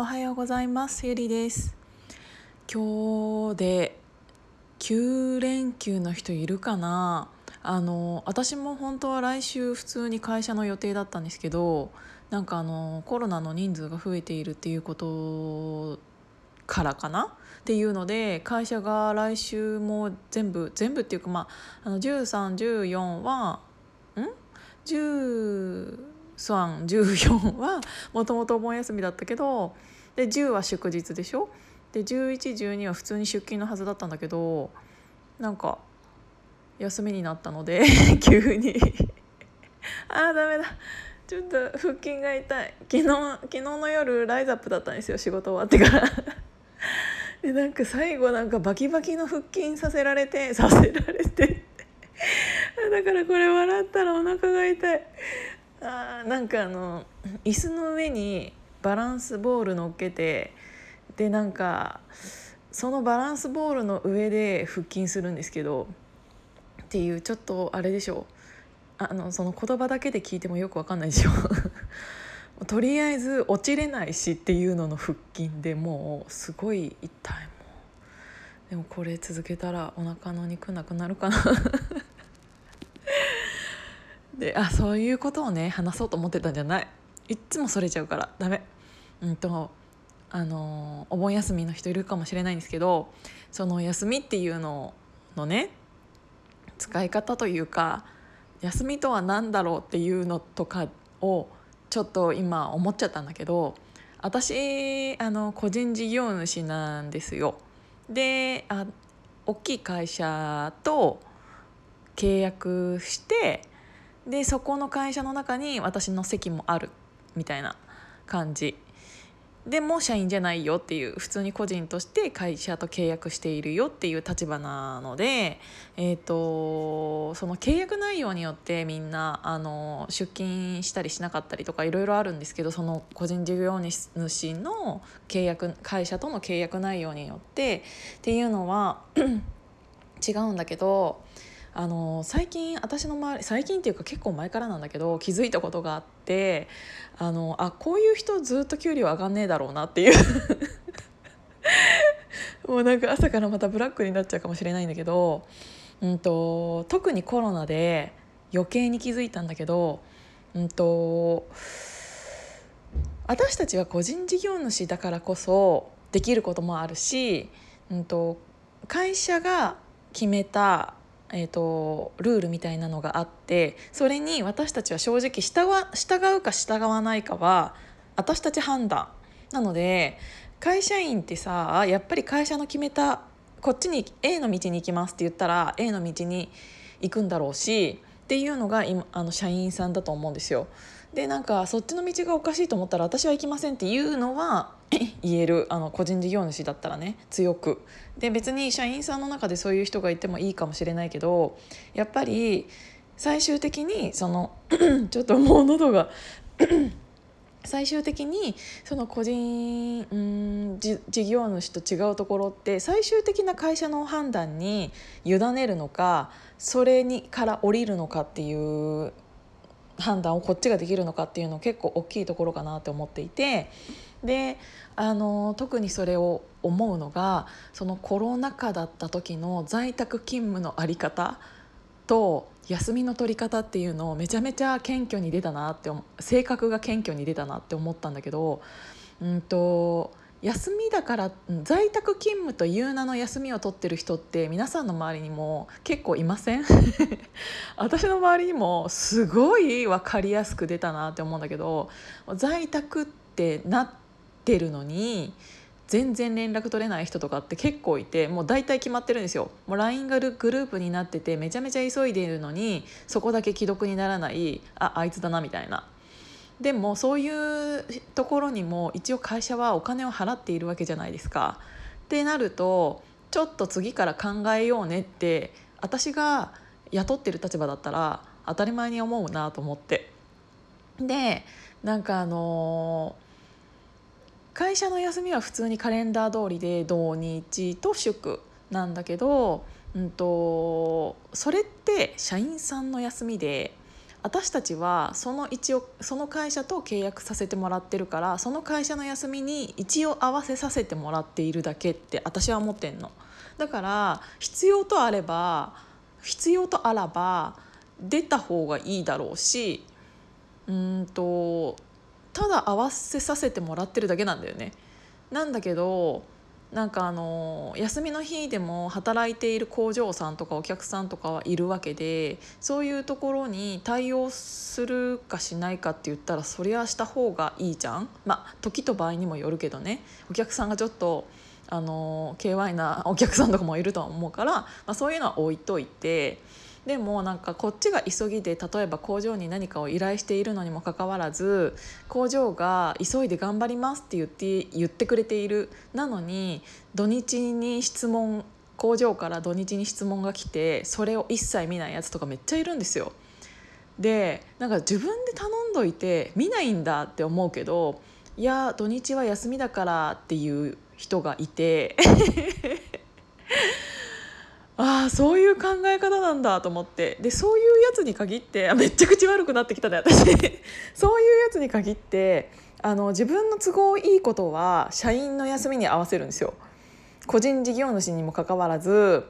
おはようございます。ゆりです。今日で9連休の人いるかな？あの私も本当は来週普通に会社の予定だったんですけどなんかあのコロナの人数が増えているっていうことからかな？っていうので会社が来週も全部全部っていうかまああの1314はん？1314 はもともとお盆休みだったけどで10は祝日でしょ？で1112は普通に出勤のはずだったんだけどなんか休みになったので 急に。あーダメだ。ちょっと腹筋が痛い。昨日昨日の夜ライズアップだったんですよ仕事終わってから。でなんか最後なんかバキバキの腹筋させられてさせられて。だからこれ笑ったらお腹が痛い。あーなんかあの椅子の上にバランスボール乗っけてでなんかそのバランスボールの上で腹筋するんですけどっていうちょっとあれでしょあのその言葉だけで聞いてもよくわかんないでしょ とりあえず落ちれないしっていうのの腹筋でもうすごい痛いもん。でもこれ続けたらお腹の肉なくなるかな。であそういうことをね話そうと思ってたんじゃないいっつもそれちゃうからダメうんとあのお盆休みの人いるかもしれないんですけどその休みっていうののね使い方というか休みとは何だろうっていうのとかをちょっと今思っちゃったんだけど私あの個人事業主なんですよ。であ大きい会社と契約してでそこの会社の中に私の席もあるみたいな感じでも社員じゃないよっていう普通に個人として会社と契約しているよっていう立場なので、えーと、その契約内容によってみんなあの出勤したりしなかったりとかいろいろあるんですけどその個人事業主の契約会社との契約内容によってっていうのは 違うんだけど。あの最近私の周り最近っていうか結構前からなんだけど気づいたことがあってあのあこういう人ずっと給料上がんねえだろうなっていう。もうなんか朝からまたブラックになっちゃうかもしれないんだけど、うんと、特にコロナで余計に気づいたんだけど、うんと私たちは個人事業主だからこそできることもあるし、うんと会社が決めたえーと、ルールみたいなのがあってそれに私たちは正直従従うか従わないかは私たち判断なので会社員ってさやっぱり会社の決めたこっちに A の道に行きますって言ったら A の道に行くんだろうしっていうのが今あの社員さんだと思うんですよ。でなんかそっちの道がおかしいと思ったら私は行きませんっていうのは 言えるあの個人事業主だったらね強く。で別に社員さんの中でそういう人がいてもいいかもしれないけどやっぱり最終的にその ちょっともう喉が 最終的にその個人うん事業主と違うところって最終的な会社の判断に委ねるのかそれにから降りるのかっていう判断をこっちができるのかっていうの結構大きいところかなって思っていてであの特にそれを思うのがそのコロナ禍だった時の在宅勤務の在り方と休みの取り方っていうのをめちゃめちゃ謙虚に出たなって性格が謙虚に出たなって思ったんだけど、うんと休みだから在宅勤務という名の休みを取ってる人って皆さんの周りにも結構いません？私の周りにもすごい分かりやすく出たなって思うんだけど在宅ってなってるのに全然連絡取れない人とかって結構いてもう大体決まってるんですよ。もう LINE がグループになっててめちゃめちゃ急いでいるのにそこだけ既読にならないああいつだなみたいな。でもそういうところにも一応会社はお金を払っているわけじゃないですか。ってなるとちょっと次から考えようねって私が雇ってる立場だったら当たり前に思うなと思って。でなんかあの会社の休みは普通にカレンダー通りで土日と祝なんだけど、うんと、それって社員さんの休みで私たちはその一応その会社と契約させてもらってるからその会社の休みに一応合わせさせてもらっているだけって私は思ってんの。だから必要とあれば必要とあらば出た方がいいだろうしうんとただ合わせさせてもらってるだけなんだよね。なんだけどなんかあの休みの日でも働いている工場さんとかお客さんとかはいるわけでそういうところに対応するかしないかって言ったらそりゃした方がいいじゃんまあ時と場合にもよるけどねお客さんがちょっとあの KY なお客さんとかもいるとは思うから、まあ、そういうのは置いといて。でもなんかこっちが急ぎで例えば工場に何かを依頼しているのにもかかわらず工場が急いで頑張りますって言って言ってくれているなのに土日に質問工場から土日に質問が来てそれを一切見ないやつとかめっちゃいるんですよ。でなんか自分で頼んどいて見ないんだって思うけどいや土日は休みだからっていう人がいてああそういう考え方なんだと思ってでそういうやつに限ってあめっちゃ口悪くなってきたね私 そういうやつに限ってあの自分の都合いいことは社員の休みに合わせるんですよ。個人事業主にもかかわらず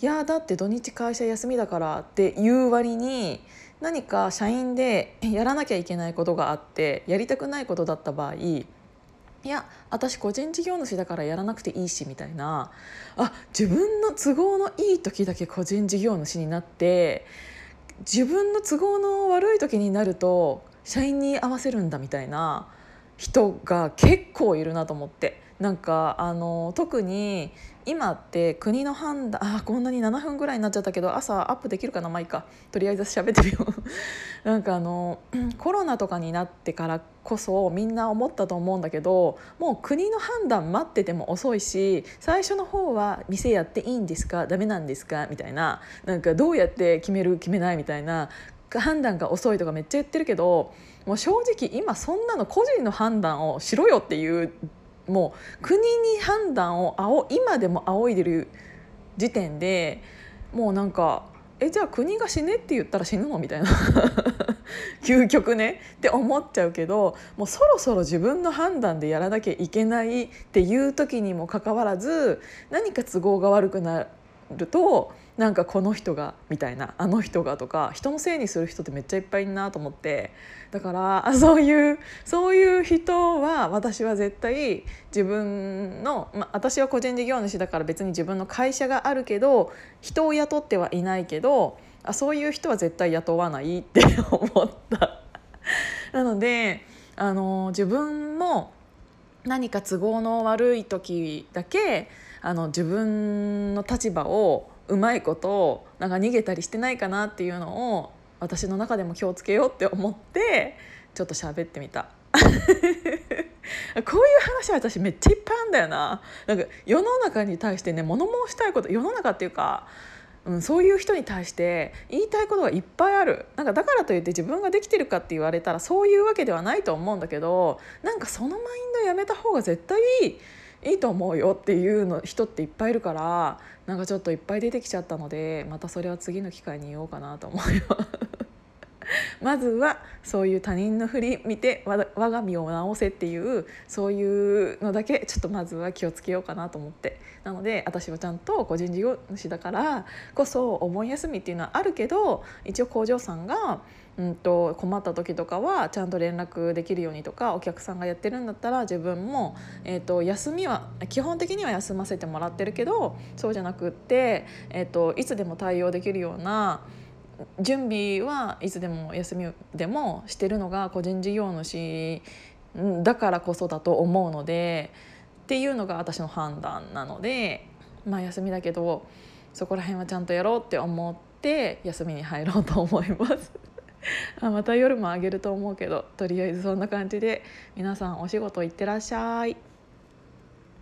いやだって土日会社休みだからっていう割に何か社員でやらなきゃいけないことがあってやりたくないことだった場合いや私個人事業主だからやらなくていいしみたいな。あ自分の都合のいい時だけ個人事業主になって自分の都合の悪い時になると社員に合わせるんだみたいな人が結構いるなと思って。なんかあの特に今って国の判断 あこんなに7分ぐらいになっちゃったけど朝アップできるかな？まあいいか。とりあえず 喋ってみよう。なんかあの コロナとかになってからこそみんな思ったと思うんだけどもう国の判断待ってても遅いし最初の方は店やっていいんですか？ダメなんですか？みたいな。なんかどうやって決める？決めない？みたいな。判断が遅いとかめっちゃ言ってるけどもう正直今そんなの個人の判断をしろよっていうもう国に判断をあ今でも仰いでる時点でもうなんかえじゃあ国が死ねって言ったら死ぬのみたいな。究極ね。って思っちゃうけどもうそろそろ自分の判断でやらなきゃいけないっていう時にもかかわらず何か都合が悪くなるるとなんかこの人がみたいなあの人がとか人のせいにする人ってめっちゃいっぱいいるなと思ってだからそういうそういう人は私は絶対自分の、まあ、私は個人事業主だから別に自分の会社があるけど人を雇ってはいないけどあそういう人は絶対雇わないって 思った。なのであの自分も何か都合の悪い時だけあの自分の立場をうまいことなんか逃げたりしてないかなっていうのを私の中でも気をつけようって思ってちょっと喋ってみた。こういう話は私めっちゃいっぱいあるんだよななんか世の中に対してね物申したいこと世の中っていうか、うん、そういう人に対して言いたいことがいっぱいあるなんかだからといって自分ができてるかって言われたらそういうわけではないと思うんだけどなんかそのマインドやめた方が絶対いいいいと思うよっていうの人っていっぱいいるからなんかちょっといっぱい出てきちゃったのでまたそれは次の機会に言おうかなと思います。まずはそういう他人の振り見て我が身を直せっていうそういうのだけちょっとまずは気をつけようかなと思って。なので私はちゃんと個人事業主だからこそお盆休みっていうのはあるけど一応工場さんがうんと困った時とかはちゃんと連絡できるようにとかお客さんがやってるんだったら自分も、えー、と休みは基本的には休ませてもらってるけどそうじゃなくって、えー、といつでも対応できるような準備はいつでも休みでもしてるのが個人事業主だからこそだと思うのでっていうのが私の判断なのでまあ休みだけどそこら辺はちゃんとやろうって思って休みに入ろうと思います あまた夜もあげると思うけどとりあえずそんな感じで皆さんお仕事行ってらっしゃい。